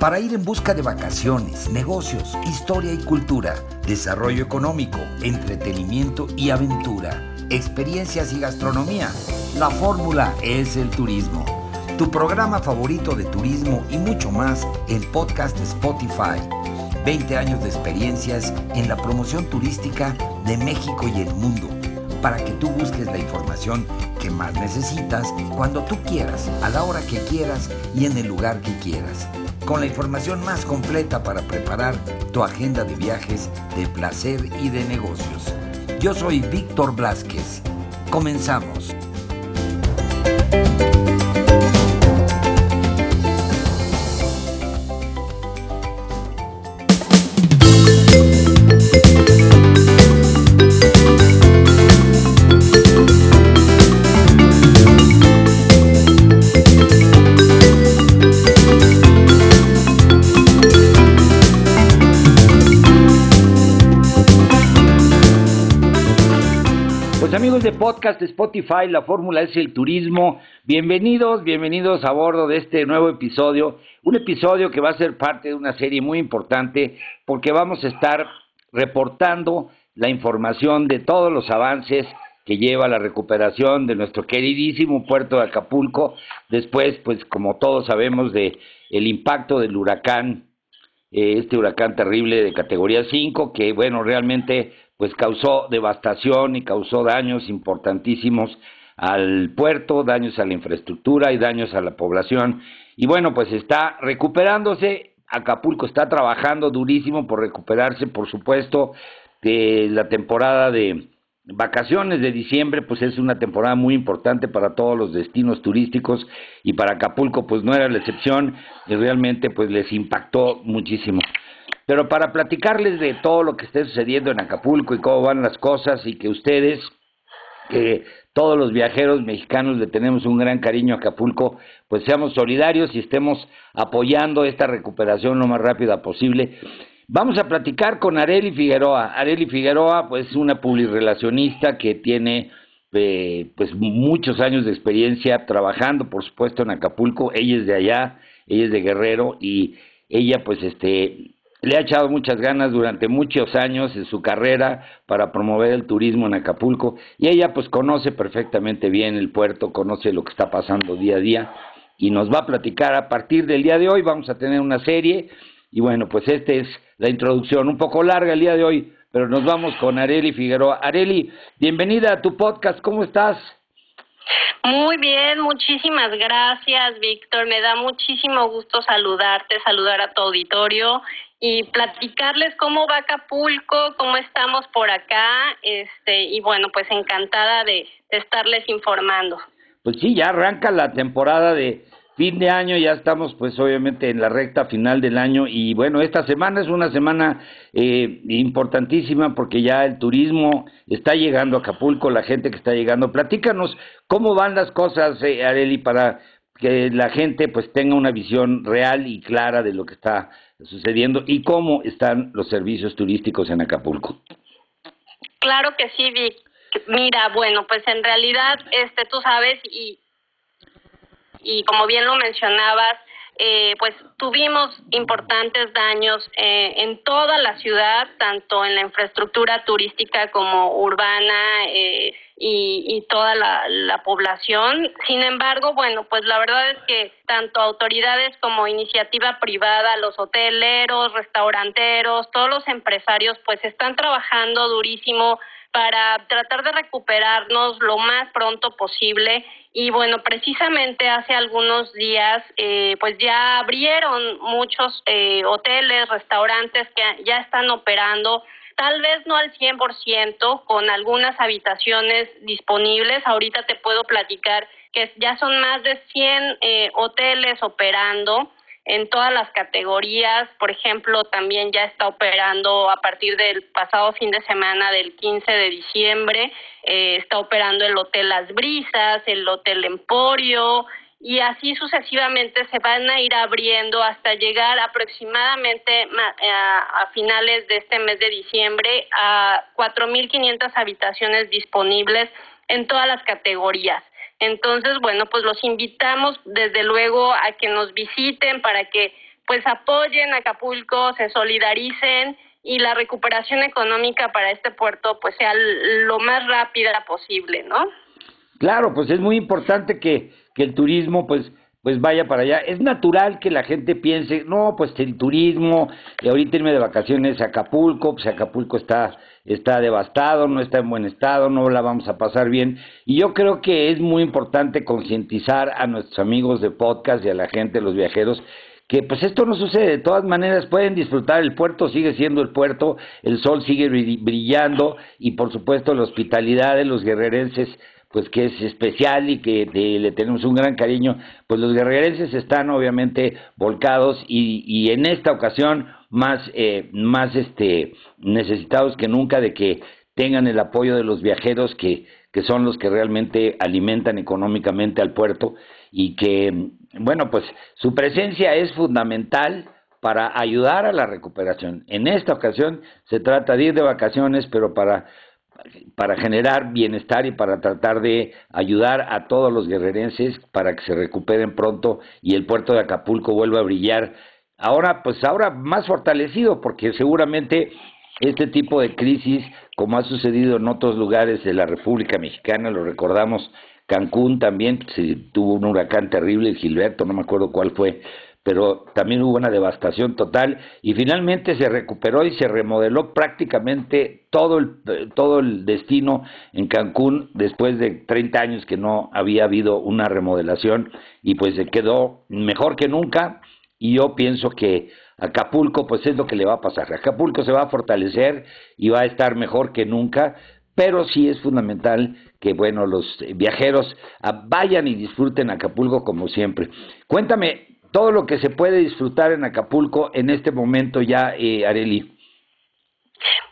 para ir en busca de vacaciones, negocios, historia y cultura, desarrollo económico, entretenimiento y aventura, experiencias y gastronomía. La fórmula es el turismo. Tu programa favorito de turismo y mucho más en podcast Spotify. 20 años de experiencias en la promoción turística de México y el mundo para que tú busques la información que más necesitas cuando tú quieras, a la hora que quieras y en el lugar que quieras con la información más completa para preparar tu agenda de viajes, de placer y de negocios. Yo soy Víctor Blasquez. Comenzamos. De podcast Spotify, la fórmula es el turismo. Bienvenidos, bienvenidos a bordo de este nuevo episodio. Un episodio que va a ser parte de una serie muy importante porque vamos a estar reportando la información de todos los avances que lleva la recuperación de nuestro queridísimo puerto de Acapulco después, pues como todos sabemos, de el impacto del huracán, eh, este huracán terrible de categoría 5, que bueno, realmente pues causó devastación y causó daños importantísimos al puerto, daños a la infraestructura y daños a la población. Y bueno, pues está recuperándose, Acapulco está trabajando durísimo por recuperarse, por supuesto, de la temporada de vacaciones de diciembre, pues es una temporada muy importante para todos los destinos turísticos y para Acapulco pues no era la excepción y realmente pues les impactó muchísimo. Pero para platicarles de todo lo que esté sucediendo en Acapulco y cómo van las cosas y que ustedes, que todos los viajeros mexicanos le tenemos un gran cariño a Acapulco, pues seamos solidarios y estemos apoyando esta recuperación lo más rápida posible. Vamos a platicar con Areli Figueroa. Areli Figueroa, pues, es una publirelacionista que tiene eh, pues muchos años de experiencia trabajando, por supuesto, en Acapulco. Ella es de allá, ella es de Guerrero y ella, pues, este, le ha echado muchas ganas durante muchos años en su carrera para promover el turismo en Acapulco y ella pues conoce perfectamente bien el puerto, conoce lo que está pasando día a día y nos va a platicar a partir del día de hoy, vamos a tener una serie y bueno, pues esta es la introducción, un poco larga el día de hoy, pero nos vamos con Areli Figueroa. Areli, bienvenida a tu podcast, ¿cómo estás? Muy bien, muchísimas gracias, Víctor. Me da muchísimo gusto saludarte, saludar a tu auditorio y platicarles cómo va Acapulco, cómo estamos por acá, este y bueno, pues encantada de, estarles informando. Pues sí, ya arranca la temporada de fin de año, ya estamos pues obviamente en la recta final del año y bueno, esta semana es una semana eh, importantísima porque ya el turismo está llegando a Acapulco, la gente que está llegando. Platícanos cómo van las cosas, eh, Areli, para que la gente pues tenga una visión real y clara de lo que está sucediendo y cómo están los servicios turísticos en Acapulco. Claro que sí, Vic. Mira, bueno, pues en realidad, este, tú sabes y y como bien lo mencionabas, eh, pues tuvimos importantes daños eh, en toda la ciudad, tanto en la infraestructura turística como urbana eh, y, y, toda la, la, población. Sin embargo, bueno, pues la verdad es que tanto autoridades como iniciativa privada, los hoteleros, restauranteros, todos los empresarios, pues están trabajando durísimo para tratar de recuperarnos lo más pronto posible y bueno, precisamente hace algunos días, eh, pues ya abrieron muchos eh, hoteles, restaurantes que ya están operando, tal vez no al 100%, con algunas habitaciones disponibles. Ahorita te puedo platicar que ya son más de 100 eh, hoteles operando en todas las categorías. Por ejemplo, también ya está operando a partir del pasado fin de semana del 15 de diciembre, eh, está operando el Hotel Las Brisas, el Hotel Emporio y así sucesivamente se van a ir abriendo hasta llegar aproximadamente a, finales de este mes de diciembre a 4.500 habitaciones disponibles en todas las categorías. Entonces, bueno, pues los invitamos desde luego a que nos visiten para que pues apoyen Acapulco, se solidaricen y la recuperación económica para este puerto pues sea lo más rápida posible, ¿no? Claro, pues es muy importante que, que el turismo pues pues vaya para allá. Es natural que la gente piense, no, pues el turismo, y ahorita irme de vacaciones a Acapulco, pues Acapulco está, está devastado, no está en buen estado, no la vamos a pasar bien. Y yo creo que es muy importante concientizar a nuestros amigos de podcast y a la gente, los viajeros, que pues esto no sucede, de todas maneras pueden disfrutar, el puerto sigue siendo el puerto, el sol sigue brillando y por supuesto la hospitalidad de los guerrerenses pues que es especial y que le tenemos un gran cariño, pues los guerrerenses están obviamente volcados y, y en esta ocasión más, eh, más este, necesitados que nunca de que tengan el apoyo de los viajeros que, que son los que realmente alimentan económicamente al puerto y que, bueno, pues su presencia es fundamental para ayudar a la recuperación. En esta ocasión se trata de ir de vacaciones, pero para, para generar bienestar y para tratar de ayudar a todos los guerrerenses para que se recuperen pronto y el puerto de Acapulco vuelva a brillar. Ahora, pues ahora más fortalecido, porque seguramente este tipo de crisis, como ha sucedido en otros lugares de la República Mexicana, lo recordamos Cancún también se tuvo un huracán terrible, Gilberto, no me acuerdo cuál fue, pero también hubo una devastación total y finalmente se recuperó y se remodeló prácticamente todo el, todo el destino en Cancún después de 30 años que no había habido una remodelación y pues se quedó mejor que nunca y yo pienso que Acapulco pues es lo que le va a pasar. Acapulco se va a fortalecer y va a estar mejor que nunca, pero sí es fundamental que, bueno, los viajeros ah, vayan y disfruten Acapulco como siempre. Cuéntame todo lo que se puede disfrutar en Acapulco en este momento ya, eh, Areli.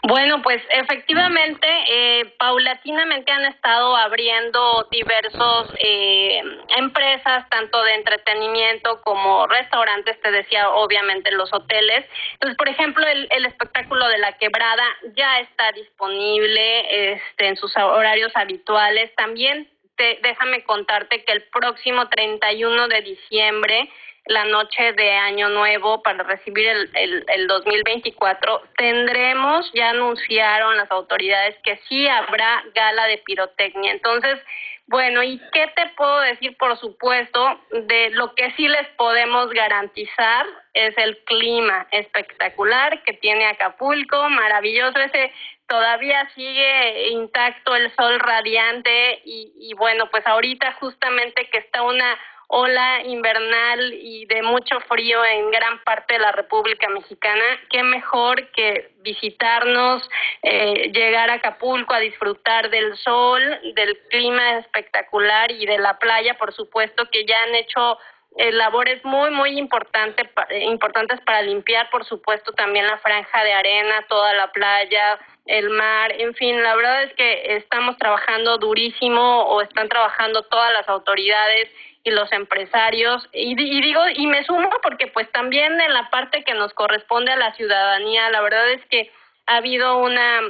Bueno, pues efectivamente, eh, paulatinamente han estado abriendo diversos eh, empresas, tanto de entretenimiento como restaurantes, te decía, obviamente los hoteles. Entonces, por ejemplo, el, el espectáculo de la quebrada ya está disponible este, en sus horarios habituales. También te, déjame contarte que el próximo 31 de diciembre la noche de Año Nuevo para recibir el, el, el 2024, tendremos, ya anunciaron las autoridades que sí habrá gala de pirotecnia. Entonces, bueno, ¿y qué te puedo decir? Por supuesto, de lo que sí les podemos garantizar es el clima espectacular que tiene Acapulco, maravilloso ese todavía sigue intacto el sol radiante y, y bueno, pues ahorita justamente que está una ola invernal y de mucho frío en gran parte de la República Mexicana, qué mejor que visitarnos, eh, llegar a Acapulco a disfrutar del sol, del clima espectacular y de la playa, por supuesto, que ya han hecho eh, labores muy, muy importante, eh, importantes para limpiar, por supuesto, también la franja de arena, toda la playa, el mar, en fin, la verdad es que estamos trabajando durísimo o están trabajando todas las autoridades y los empresarios y, digo y me sumo porque pues también en la parte que nos corresponde a la ciudadanía la verdad es que ha habido una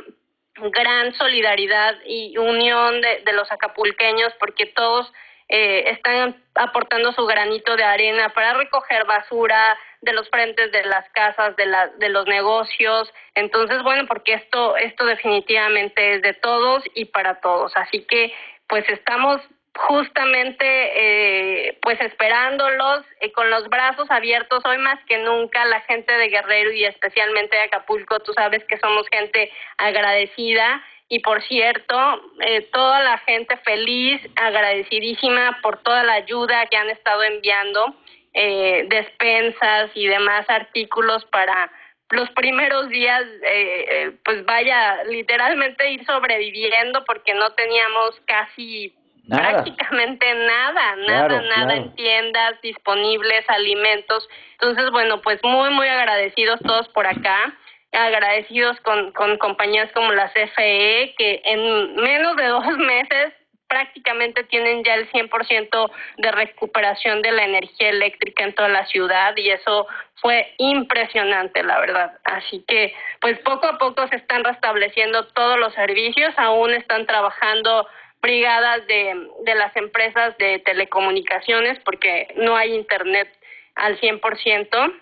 gran solidaridad y unión de, de los acapulqueños porque todos eh, están aportando su granito de arena para recoger basura de los frentes de las casas, de, la, de los negocios. Entonces, bueno, porque esto, esto definitivamente es de todos y para todos. Así que, pues estamos justamente eh, pues esperándolos eh, con los brazos abiertos hoy más que nunca la gente de Guerrero y especialmente de Acapulco tú sabes que somos gente agradecida. Y por cierto eh, toda la gente feliz agradecidísima por toda la ayuda que han estado enviando eh, despensas y demás artículos para los primeros días, eh, pues vaya, literalmente ir sobreviviendo porque no teníamos casi prácticamente nada, nada, nada en tiendas disponibles, alimentos. Entonces, bueno, pues muy, muy agradecidos todos por acá, agradecidos con, con compañías como la CFE, que en menos de dos meses prácticamente tienen ya el 100% de recuperación de la energía eléctrica en toda la ciudad y eso fue impresionante, la verdad. Así que, pues poco a poco se están restableciendo todos los servicios, aún están trabajando brigadas de, de las empresas de telecomunicaciones porque no hay internet al 100%.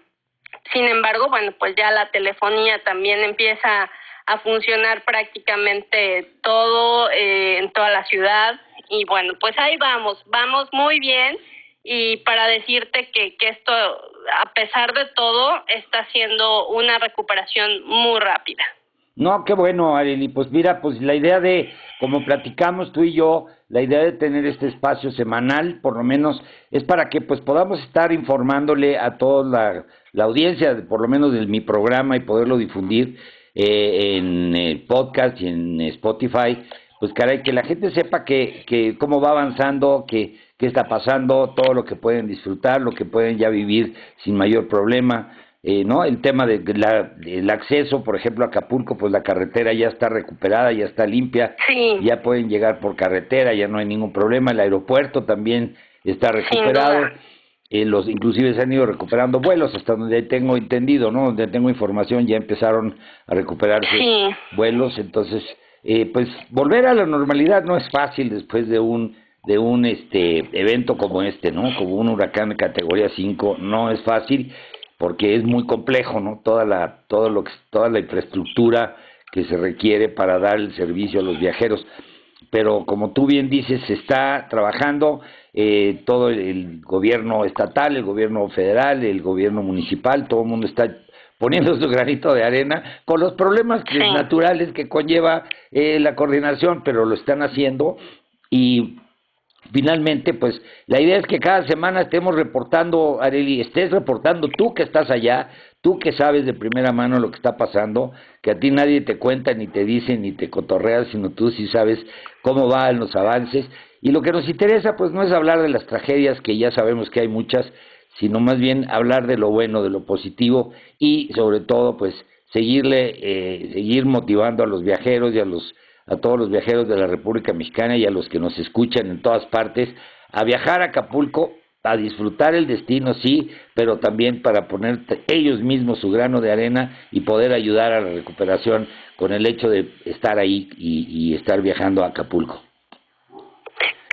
Sin embargo, bueno, pues ya la telefonía también empieza a funcionar prácticamente todo eh, en toda la ciudad y bueno, pues ahí vamos, vamos muy bien y para decirte que, que esto, a pesar de todo, está siendo una recuperación muy rápida. No, qué bueno, Areli. Pues mira, pues la idea de, como platicamos tú y yo, la idea de tener este espacio semanal, por lo menos, es para que pues podamos estar informándole a toda la, audiencia, por lo menos de mi programa y poderlo difundir eh, en el podcast y en Spotify, pues caray, que la gente sepa que, que cómo va avanzando, que qué está pasando, todo lo que pueden disfrutar, lo que pueden ya vivir sin mayor problema. Eh, ¿no? El tema de la, del acceso, por ejemplo, a Acapulco, pues la carretera ya está recuperada, ya está limpia, ya pueden llegar por carretera, ya no hay ningún problema. El aeropuerto también está recuperado. Eh, los inclusive se han ido recuperando vuelos hasta donde tengo entendido, ¿no? Donde tengo información ya empezaron a recuperarse vuelos, entonces eh, pues volver a la normalidad no es fácil después de un de un este evento como este, ¿no? Como un huracán de categoría 5, no es fácil porque es muy complejo, ¿no? Toda la todo lo que toda la infraestructura que se requiere para dar el servicio a los viajeros. Pero como tú bien dices, se está trabajando eh, todo el gobierno estatal, el gobierno federal, el gobierno municipal, todo el mundo está poniendo su granito de arena con los problemas naturales que conlleva eh, la coordinación, pero lo están haciendo y finalmente, pues la idea es que cada semana estemos reportando, Areli, estés reportando tú que estás allá, tú que sabes de primera mano lo que está pasando, que a ti nadie te cuenta, ni te dice, ni te cotorrea, sino tú sí sabes cómo van los avances. Y lo que nos interesa, pues no es hablar de las tragedias, que ya sabemos que hay muchas, sino más bien hablar de lo bueno, de lo positivo y sobre todo, pues seguirle, eh, seguir motivando a los viajeros y a los a todos los viajeros de la República Mexicana y a los que nos escuchan en todas partes a viajar a Acapulco, a disfrutar el destino, sí, pero también para poner ellos mismos su grano de arena y poder ayudar a la recuperación con el hecho de estar ahí y, estar viajando a Acapulco.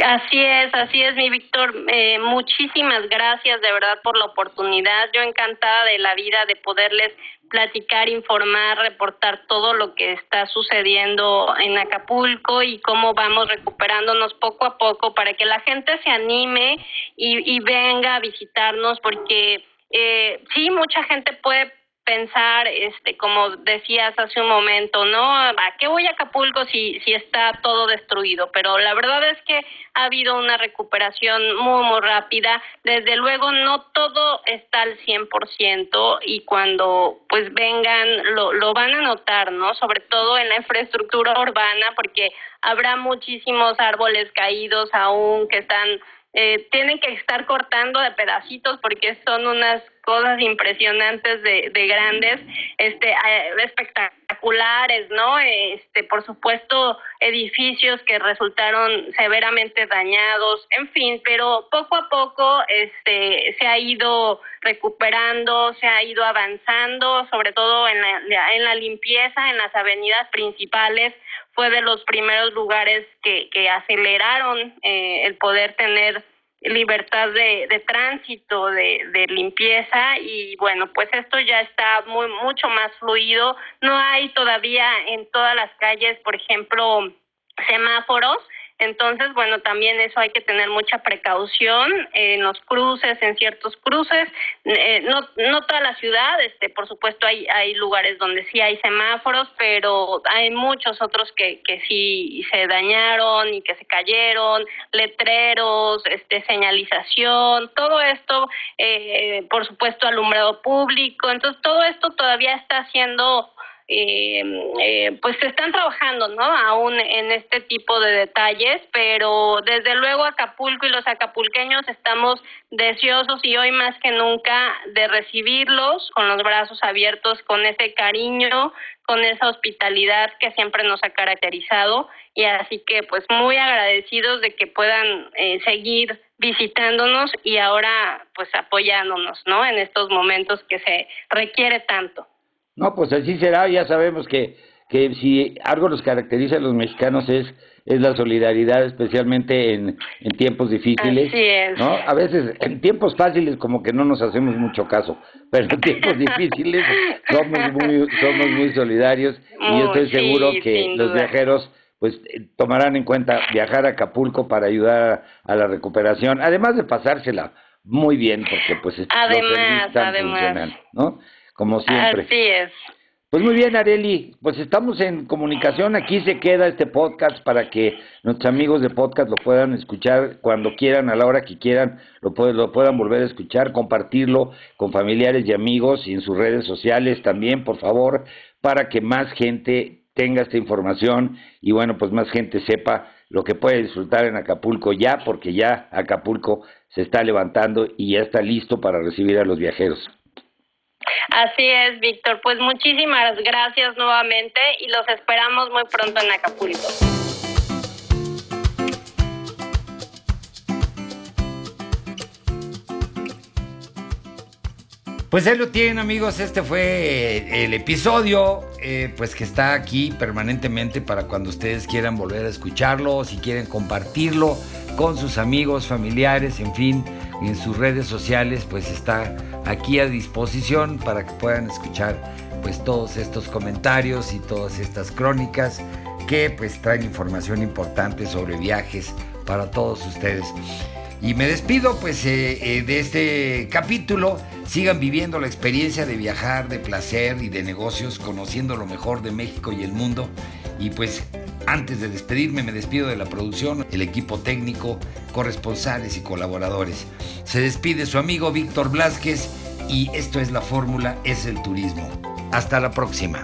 Así es, así es, mi Víctor. Eh, muchísimas gracias de verdad por la oportunidad. Yo encantada de la vida de poderles platicar, informar, reportar todo lo que está sucediendo en Acapulco y cómo vamos recuperándonos poco a poco para que la gente se anime y, venga a visitarnos porque eh, sí, mucha gente puede pensar, este, como decías hace un momento, ¿no? ¿A qué voy a Acapulco si, si está todo destruido? Pero la verdad es que ha habido una recuperación muy, muy rápida. Desde luego, no todo está al 100% y cuando pues vengan lo, lo van a notar, ¿no? Sobre todo en la infraestructura urbana, porque habrá muchísimos árboles caídos aún que están eh, tienen que estar cortando de pedacitos porque son unas cosas impresionantes de, de grandes, este, espectaculares, ¿no? Este, por supuesto, edificios que resultaron severamente dañados, en fin, pero poco a poco, este, se ha ido recuperando, se ha ido avanzando, sobre todo en la, en la limpieza en las avenidas principales, fue de los primeros lugares que, que aceleraron eh, el poder tener libertad de, de tránsito, de, de limpieza y bueno, pues esto ya está muy mucho más fluido. No hay todavía en todas las calles, por ejemplo, semáforos entonces, bueno, también eso hay que tener mucha precaución en los cruces, en ciertos cruces, eh, no, no toda la ciudad, este, por supuesto hay, hay lugares donde sí hay semáforos, pero hay muchos otros que, que sí se dañaron y que se cayeron, letreros, este, señalización, todo esto, eh, por supuesto, alumbrado público, entonces todo esto todavía está siendo eh, eh, pues se están trabajando, ¿no? Aún en este tipo de detalles, pero desde luego Acapulco y los acapulqueños estamos deseosos y hoy más que nunca de recibirlos con los brazos abiertos, con ese cariño, con esa hospitalidad que siempre nos ha caracterizado y así que pues muy agradecidos de que puedan eh, seguir visitándonos y ahora pues apoyándonos, ¿no? En estos momentos que se requiere tanto. No, pues así será, ya sabemos que, que si algo nos caracteriza a los mexicanos es, es la solidaridad, especialmente en, en tiempos difíciles. Así es. ¿no? A veces en tiempos fáciles como que no nos hacemos mucho caso, pero en tiempos difíciles somos muy, somos muy solidarios y yo estoy seguro que los viajeros pues tomarán en cuenta viajar a Acapulco para ayudar a la recuperación, además de pasársela muy bien, porque pues además, los además. ¿no? Como siempre. Así es. Pues muy bien, Areli, pues estamos en comunicación, aquí se queda este podcast para que nuestros amigos de podcast lo puedan escuchar cuando quieran, a la hora que quieran, lo, lo puedan volver a escuchar, compartirlo con familiares y amigos y en sus redes sociales también, por favor, para que más gente tenga esta información y bueno, pues más gente sepa lo que puede disfrutar en Acapulco ya, porque ya Acapulco se está levantando y ya está listo para recibir a los viajeros. Así es, Víctor. Pues muchísimas gracias nuevamente y los esperamos muy pronto en Acapulco. Pues ahí lo tienen amigos, este fue el episodio, eh, pues que está aquí permanentemente para cuando ustedes quieran volver a escucharlo, si quieren compartirlo con sus amigos, familiares, en fin, en sus redes sociales, pues está aquí a disposición para que puedan escuchar pues todos estos comentarios y todas estas crónicas que pues traen información importante sobre viajes para todos ustedes. Y me despido pues eh, eh, de este capítulo. Sigan viviendo la experiencia de viajar, de placer y de negocios, conociendo lo mejor de México y el mundo. Y pues antes de despedirme me despido de la producción, el equipo técnico, corresponsales y colaboradores. Se despide su amigo Víctor Blasquez y esto es la fórmula, es el turismo. Hasta la próxima.